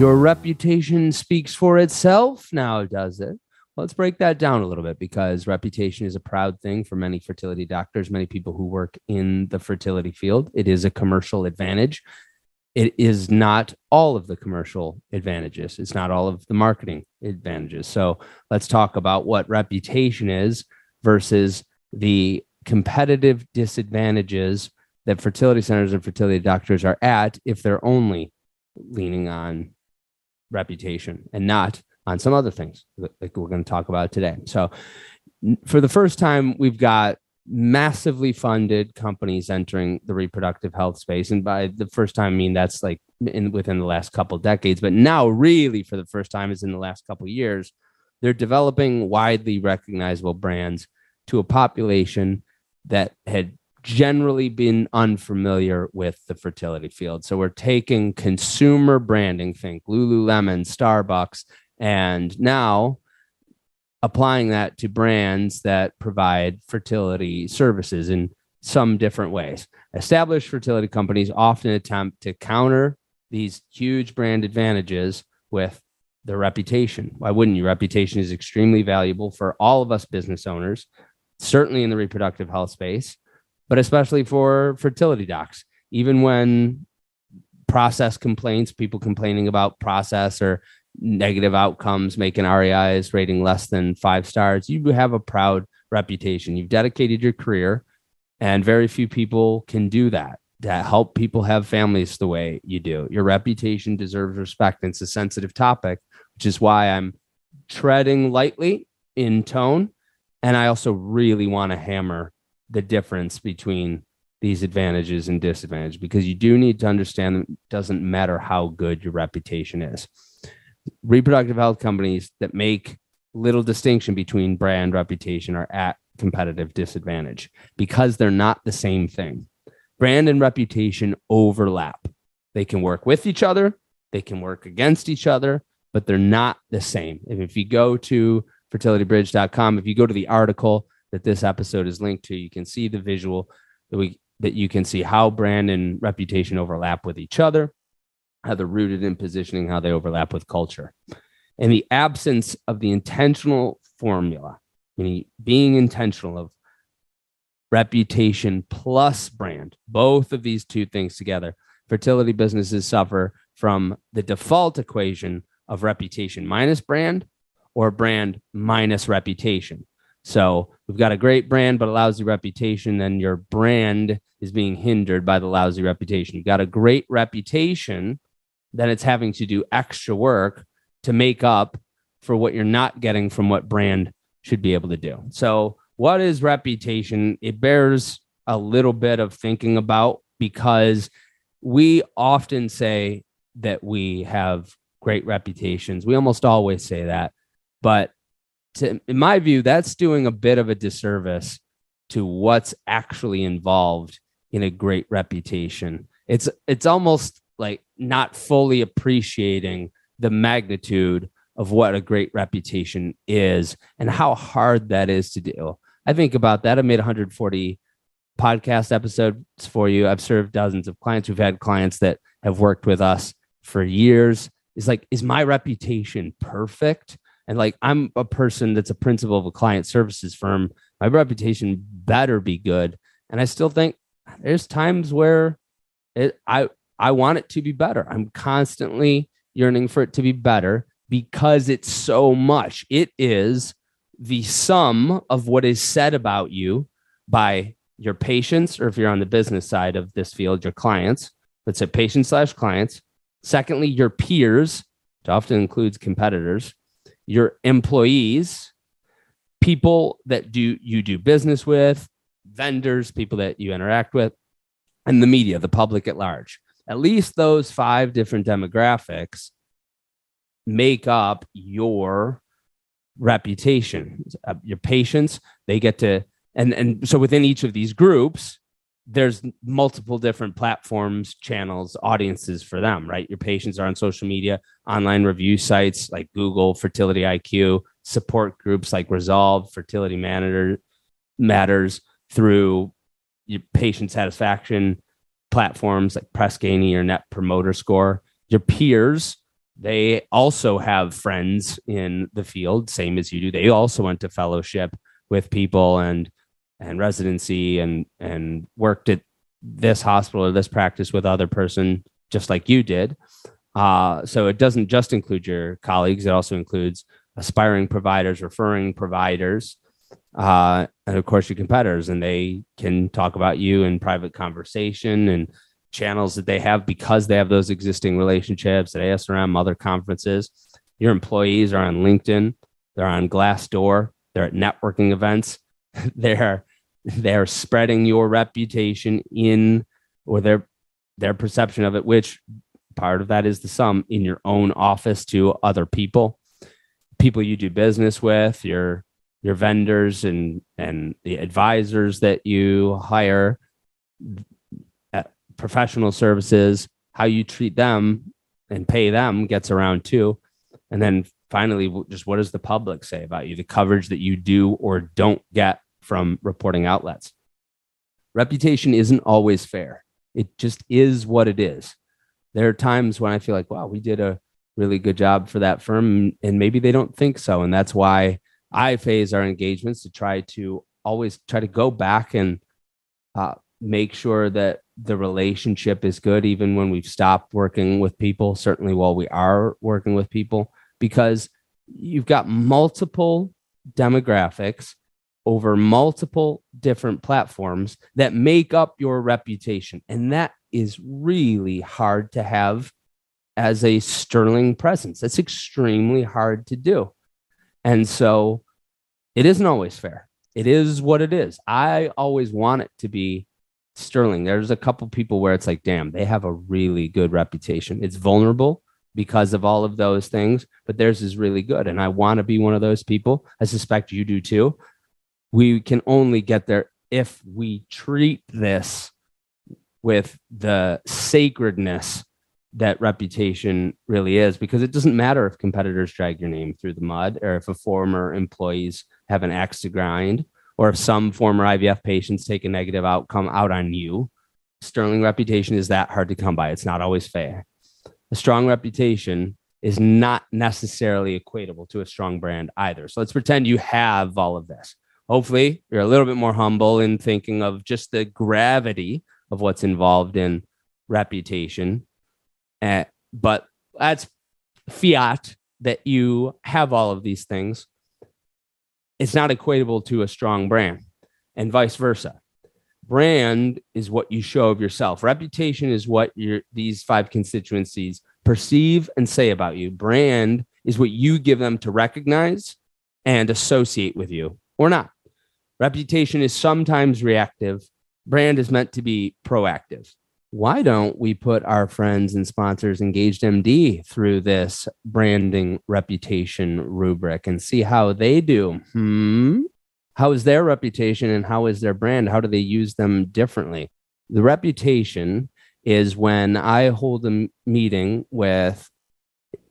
Your reputation speaks for itself now, does it? Let's break that down a little bit because reputation is a proud thing for many fertility doctors, many people who work in the fertility field. It is a commercial advantage. It is not all of the commercial advantages, it's not all of the marketing advantages. So let's talk about what reputation is versus the competitive disadvantages that fertility centers and fertility doctors are at if they're only leaning on reputation and not on some other things like we're going to talk about today. So, for the first time, we've got massively funded companies entering the reproductive health space, and by the first time, I mean that's like in within the last couple decades. But now, really, for the first time, is in the last couple years, they're developing widely recognizable brands to a population that had generally been unfamiliar with the fertility field. So we're taking consumer branding, think Lululemon, Starbucks, and now applying that to brands that provide fertility services in some different ways. Established fertility companies often attempt to counter these huge brand advantages with their reputation. Why wouldn't you? Reputation is extremely valuable for all of us business owners, certainly in the reproductive health space but especially for fertility docs. Even when process complaints, people complaining about process or negative outcomes, making REIs rating less than five stars, you have a proud reputation. You've dedicated your career, and very few people can do that to help people have families the way you do. Your reputation deserves respect. And it's a sensitive topic, which is why I'm treading lightly in tone. And I also really want to hammer the difference between these advantages and disadvantages because you do need to understand that it doesn't matter how good your reputation is. Reproductive health companies that make little distinction between brand reputation are at competitive disadvantage because they're not the same thing. Brand and reputation overlap. They can work with each other, they can work against each other, but they're not the same. if you go to fertilitybridge.com, if you go to the article, that this episode is linked to, you can see the visual that we that you can see how brand and reputation overlap with each other, how they're rooted in positioning, how they overlap with culture. And the absence of the intentional formula, meaning being intentional of reputation plus brand, both of these two things together, fertility businesses suffer from the default equation of reputation minus brand or brand minus reputation. So we've got a great brand, but a lousy reputation. Then your brand is being hindered by the lousy reputation. You've got a great reputation, then it's having to do extra work to make up for what you're not getting from what brand should be able to do. So, what is reputation? It bears a little bit of thinking about because we often say that we have great reputations. We almost always say that. But to, in my view, that's doing a bit of a disservice to what's actually involved in a great reputation. It's it's almost like not fully appreciating the magnitude of what a great reputation is and how hard that is to do. I think about that. I made 140 podcast episodes for you. I've served dozens of clients. We've had clients that have worked with us for years. It's like, is my reputation perfect? And like I'm a person that's a principal of a client services firm. My reputation better be good. And I still think there's times where it I I want it to be better. I'm constantly yearning for it to be better because it's so much. It is the sum of what is said about you by your patients, or if you're on the business side of this field, your clients. Let's say patients slash clients. Secondly, your peers, which often includes competitors your employees, people that do you do business with, vendors, people that you interact with, and the media, the public at large. At least those five different demographics make up your reputation. Uh, your patients, they get to and and so within each of these groups, there's multiple different platforms, channels, audiences for them, right? Your patients are on social media, online review sites like Google, Fertility IQ, support groups like Resolve, Fertility Manager, Matters through your patient satisfaction platforms like Press Ganey or Net Promoter Score. Your peers, they also have friends in the field, same as you do. They also went to fellowship with people and and residency and and worked at this hospital or this practice with other person just like you did. Uh, so it doesn't just include your colleagues; it also includes aspiring providers, referring providers, uh, and of course your competitors. And they can talk about you in private conversation and channels that they have because they have those existing relationships at ASRM, other conferences. Your employees are on LinkedIn, they're on Glassdoor, they're at networking events, they're they're spreading your reputation in or their their perception of it, which part of that is the sum in your own office to other people, people you do business with, your your vendors and and the advisors that you hire professional services, how you treat them and pay them gets around too. And then finally, just what does the public say about you? The coverage that you do or don't get from reporting outlets. Reputation isn't always fair. It just is what it is. There are times when I feel like, wow, we did a really good job for that firm, and maybe they don't think so. And that's why I phase our engagements to try to always try to go back and uh, make sure that the relationship is good even when we've stopped working with people certainly while we are working with people because you've got multiple demographics over multiple different platforms that make up your reputation and that is really hard to have as a sterling presence That's extremely hard to do and so it isn't always fair it is what it is i always want it to be Sterling, there's a couple people where it's like, damn, they have a really good reputation. It's vulnerable because of all of those things, but theirs is really good. And I want to be one of those people. I suspect you do too. We can only get there if we treat this with the sacredness that reputation really is, because it doesn't matter if competitors drag your name through the mud or if a former employees have an axe to grind or if some former IVF patients take a negative outcome out on you, sterling reputation is that hard to come by. It's not always fair. A strong reputation is not necessarily equatable to a strong brand either. So let's pretend you have all of this. Hopefully, you're a little bit more humble in thinking of just the gravity of what's involved in reputation. Uh, but that's fiat that you have all of these things. It's not equatable to a strong brand and vice versa. Brand is what you show of yourself. Reputation is what your these five constituencies perceive and say about you. Brand is what you give them to recognize and associate with you or not reputation is sometimes reactive. Brand is meant to be proactive. Why don't we put our friends and sponsors engaged md through this branding reputation rubric and see how they do? Hmm? How is their reputation and how is their brand? How do they use them differently? The reputation is when i hold a meeting with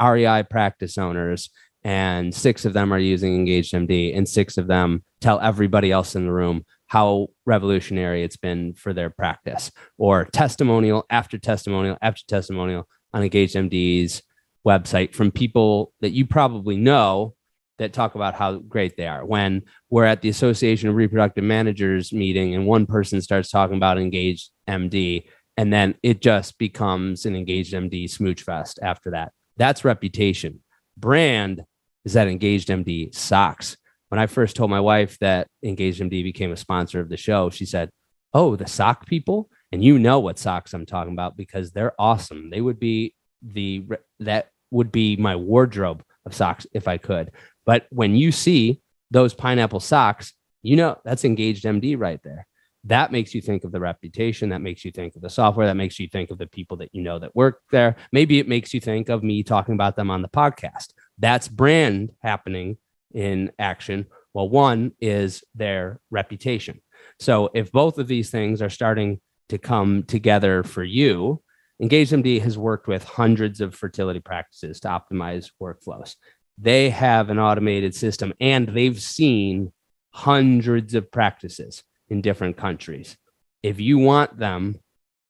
rei practice owners and six of them are using engaged md and six of them tell everybody else in the room how revolutionary it's been for their practice or testimonial after testimonial after testimonial on engaged md's website from people that you probably know that talk about how great they are. When we're at the association of reproductive managers meeting and one person starts talking about engaged md and then it just becomes an engaged md smooch fest after that. That's reputation. Brand is that engaged md socks when I first told my wife that Engaged MD became a sponsor of the show, she said, Oh, the sock people. And you know what socks I'm talking about because they're awesome. They would be the, that would be my wardrobe of socks if I could. But when you see those pineapple socks, you know that's Engaged MD right there. That makes you think of the reputation. That makes you think of the software. That makes you think of the people that you know that work there. Maybe it makes you think of me talking about them on the podcast. That's brand happening in action? Well, one is their reputation. So if both of these things are starting to come together for you, EngagedMD has worked with hundreds of fertility practices to optimize workflows. They have an automated system and they've seen hundreds of practices in different countries. If you want them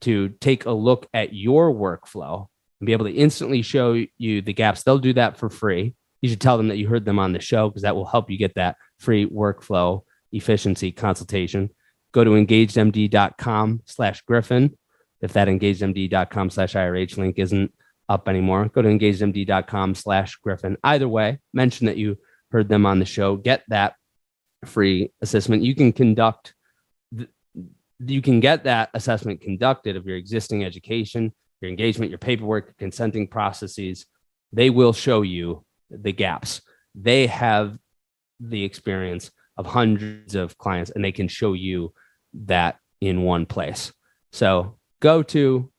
to take a look at your workflow and be able to instantly show you the gaps. They'll do that for free. You should tell them that you heard them on the show because that will help you get that free workflow efficiency consultation. Go to engagedmd.com slash Griffin. If that engagedmd.com slash IRH link isn't up anymore, go to engagedmd.com slash Griffin. Either way, mention that you heard them on the show. Get that free assessment. You can conduct, you can get that assessment conducted of your existing education, your engagement, your paperwork, consenting processes. They will show you the gaps. They have the experience of hundreds of clients and they can show you that in one place. So go to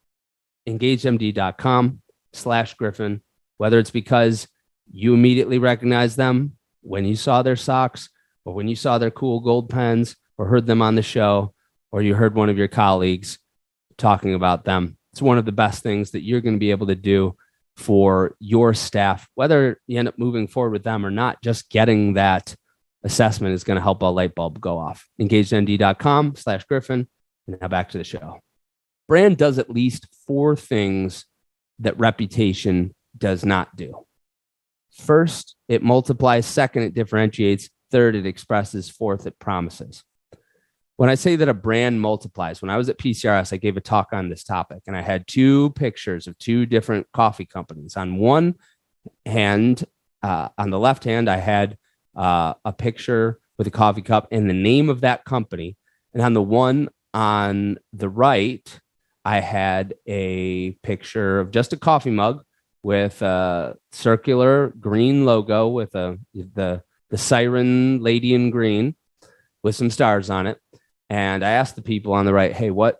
engagedmd.com slash Griffin, whether it's because you immediately recognize them when you saw their socks or when you saw their cool gold pens or heard them on the show or you heard one of your colleagues talking about them. It's one of the best things that you're going to be able to do for your staff, whether you end up moving forward with them or not, just getting that assessment is going to help a light bulb go off. EngagedMD.com slash Griffin. And now back to the show. Brand does at least four things that reputation does not do. First, it multiplies. Second, it differentiates. Third, it expresses. Fourth, it promises. When I say that a brand multiplies, when I was at PCRS, I gave a talk on this topic and I had two pictures of two different coffee companies. On one hand, uh, on the left hand, I had uh, a picture with a coffee cup and the name of that company. And on the one on the right, I had a picture of just a coffee mug with a circular green logo with a the the siren lady in green with some stars on it. And I asked the people on the right, hey, what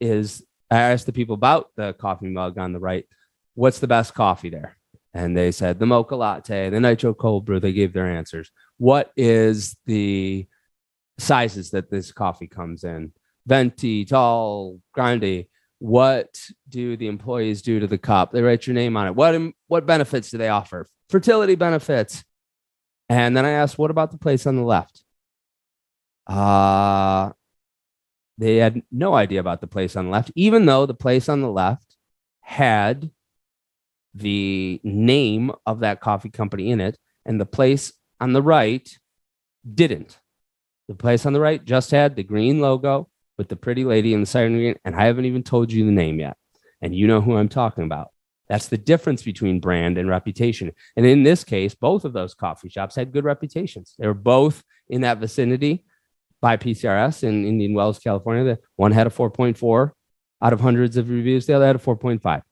is I asked the people about the coffee mug on the right, what's the best coffee there? And they said the mocha latte, the nitro cold brew. They gave their answers. What is the sizes that this coffee comes in? Venti, tall, grande. What do the employees do to the cup? They write your name on it. What what benefits do they offer? Fertility benefits. And then I asked, what about the place on the left? Uh they had no idea about the place on the left, even though the place on the left had the name of that coffee company in it, and the place on the right didn't. The place on the right just had the green logo with the pretty lady in the siren green, and I haven't even told you the name yet. And you know who I'm talking about. That's the difference between brand and reputation. And in this case, both of those coffee shops had good reputations. They were both in that vicinity by PCRS in Indian Wells, California. The one had a 4.4 out of hundreds of reviews, the other had a 4.5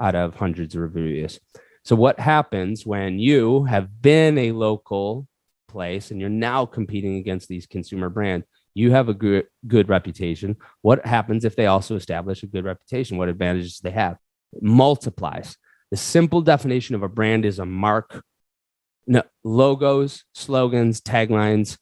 out of hundreds of reviews. So, what happens when you have been a local place and you're now competing against these consumer brands? You have a good, good reputation. What happens if they also establish a good reputation? What advantages they have? It multiplies. The simple definition of a brand is a mark. No, logos, slogans, taglines,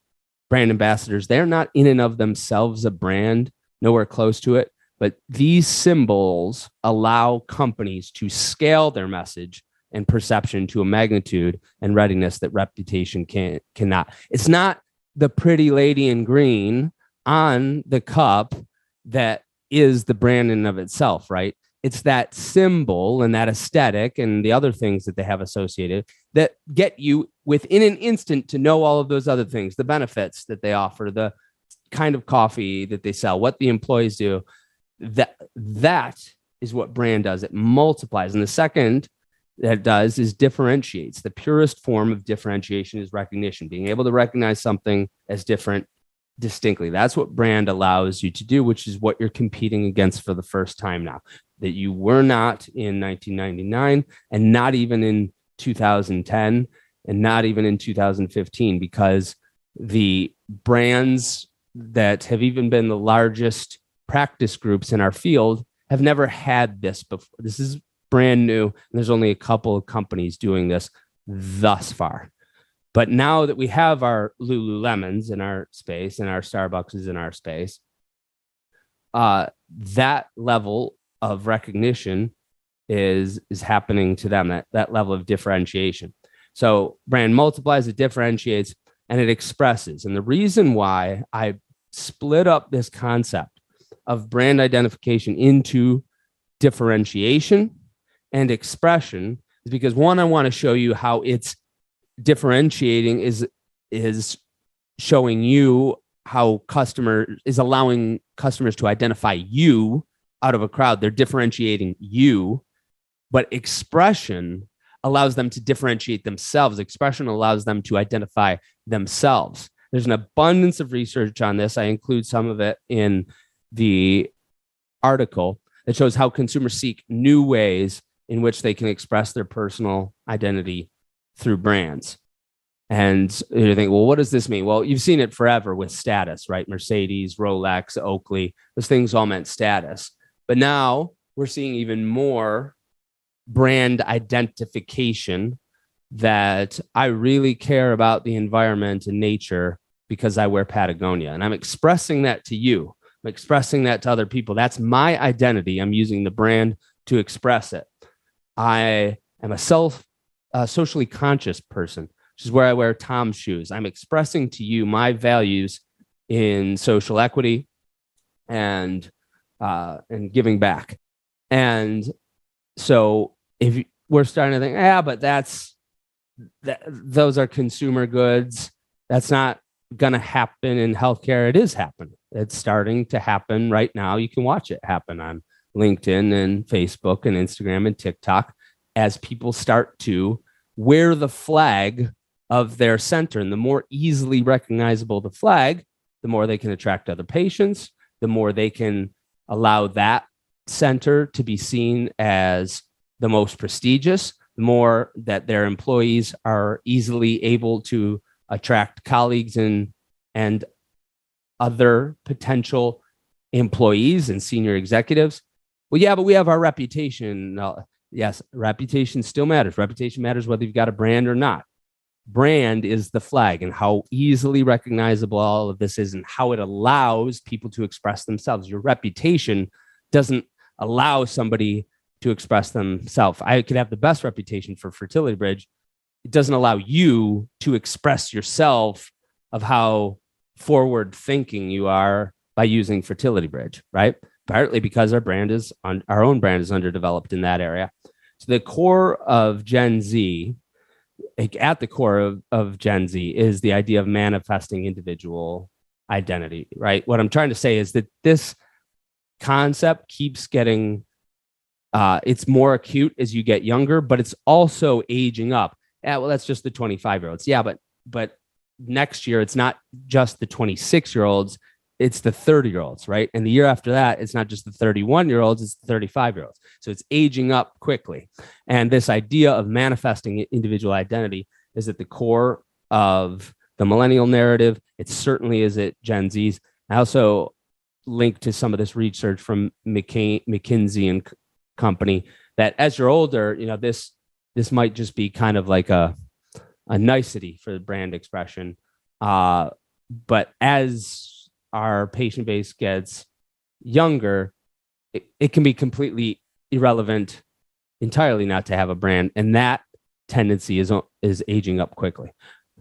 brand ambassadors, they're not in and of themselves a brand, nowhere close to it. But these symbols allow companies to scale their message and perception to a magnitude and readiness that reputation can cannot. It's not the pretty lady in green on the cup that is the brand in of itself, right? It's that symbol and that aesthetic and the other things that they have associated that get you within an instant to know all of those other things, the benefits that they offer, the kind of coffee that they sell, what the employees do. That that is what brand does. It multiplies. And the second that it does is differentiates. The purest form of differentiation is recognition being able to recognize something as different distinctly that's what brand allows you to do which is what you're competing against for the first time now that you were not in 1999 and not even in 2010 and not even in 2015 because the brands that have even been the largest practice groups in our field have never had this before. This is brand new. And there's only a couple of companies doing this thus far. But now that we have our Lululemons in our space and our Starbucks is in our space, uh, that level of recognition is is happening to them. That that level of differentiation. So brand multiplies, it differentiates, and it expresses. And the reason why I split up this concept of brand identification into differentiation and expression is because one, I want to show you how it's differentiating is is showing you how customer is allowing customers to identify you out of a crowd. They're differentiating you, but expression allows them to differentiate themselves. Expression allows them to identify themselves. There's an abundance of research on this. I include some of it in the article that shows how consumers seek new ways in which they can express their personal identity through brands. And you think, well, what does this mean? Well, you've seen it forever with status, right? Mercedes, Rolex, Oakley, those things all meant status. But now we're seeing even more brand identification that I really care about the environment and nature because I wear Patagonia. And I'm expressing that to you. I'm expressing that to other people. That's my identity. I'm using the brand to express it. I am a self uh, socially conscious person, which is where I wear Tom's shoes. I'm expressing to you my values in social equity and uh, and giving back. And so if we're starting to think, yeah, but that's that, those are consumer goods. That's not going to happen in healthcare. It is happening. It's starting to happen right now. You can watch it happen on LinkedIn and Facebook and Instagram and TikTok as people start to wear the flag of their center. And the more easily recognizable the flag, the more they can attract other patients, the more they can allow that center to be seen as the most prestigious, the more that their employees are easily able to attract colleagues and and other potential employees and senior executives. Well, yeah, but we have our reputation. Uh, Yes, reputation still matters. Reputation matters whether you've got a brand or not. Brand is the flag, and how easily recognizable all of this is, and how it allows people to express themselves. Your reputation doesn't allow somebody to express themselves. I could have the best reputation for Fertility Bridge. It doesn't allow you to express yourself of how forward thinking you are by using Fertility Bridge, right? Partly because our brand is on our own brand is underdeveloped in that area. So the core of Gen Z, at the core of, of Gen Z, is the idea of manifesting individual identity, right? What I'm trying to say is that this concept keeps getting uh, it's more acute as you get younger, but it's also aging up. Yeah, well, that's just the 25 year olds. Yeah, but but next year it's not just the 26 year olds, it's the 30 year olds, right? And the year after that, it's not just the 31 year olds, it's the 35 year olds. So it's aging up quickly. And this idea of manifesting individual identity is at the core of the millennial narrative. It certainly is at Gen Z's. I also link to some of this research from McKay, McKinsey and company that as you're older, you know, this this might just be kind of like a a nicety for the brand expression. Uh, but as our patient base gets younger, it, it can be completely irrelevant entirely not to have a brand. And that tendency is, is aging up quickly.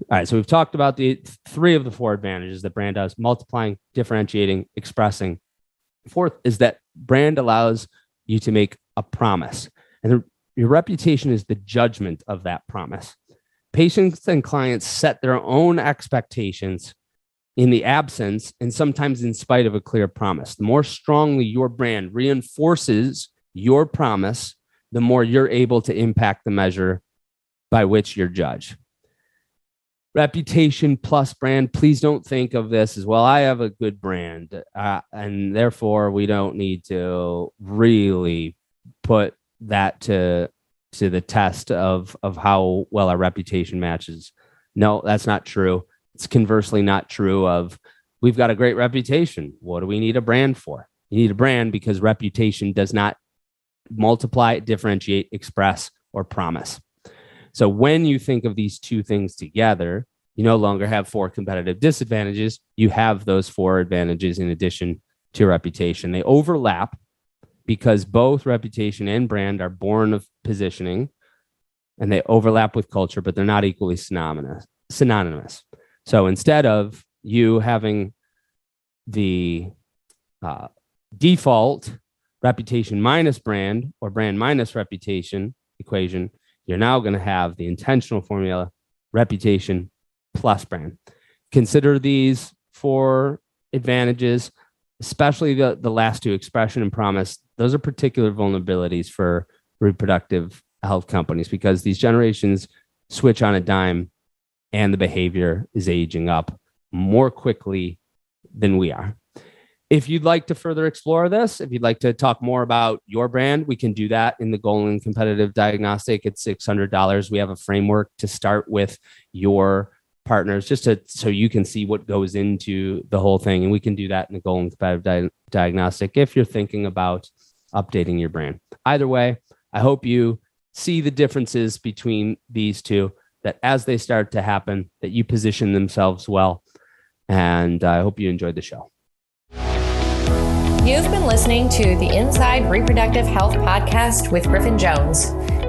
All right. So we've talked about the three of the four advantages that brand does multiplying, differentiating, expressing. Fourth is that brand allows you to make a promise. And your reputation is the judgment of that promise. Patients and clients set their own expectations in the absence and sometimes in spite of a clear promise. The more strongly your brand reinforces your promise, the more you're able to impact the measure by which you're judged. Reputation plus brand. Please don't think of this as well. I have a good brand, uh, and therefore we don't need to really put that to to the test of of how well our reputation matches. No, that's not true. It's conversely not true of we've got a great reputation. What do we need a brand for? You need a brand because reputation does not multiply, differentiate, express, or promise. So when you think of these two things together, you no longer have four competitive disadvantages. You have those four advantages in addition to reputation. They overlap because both reputation and brand are born of positioning and they overlap with culture, but they're not equally synonymous. synonymous. So instead of you having the uh, default reputation minus brand or brand minus reputation equation, you're now going to have the intentional formula reputation plus brand. Consider these four advantages, especially the, the last two expression and promise. Those are particular vulnerabilities for reproductive health companies because these generations switch on a dime and the behavior is aging up more quickly than we are. If you'd like to further explore this, if you'd like to talk more about your brand, we can do that in the Goal and Competitive Diagnostic. It's $600. We have a framework to start with your partners just to so you can see what goes into the whole thing and we can do that in the Goal and Competitive Di- Diagnostic if you're thinking about updating your brand. Either way, I hope you see the differences between these two that as they start to happen that you position themselves well and I hope you enjoyed the show. You've been listening to the Inside Reproductive Health podcast with Griffin Jones.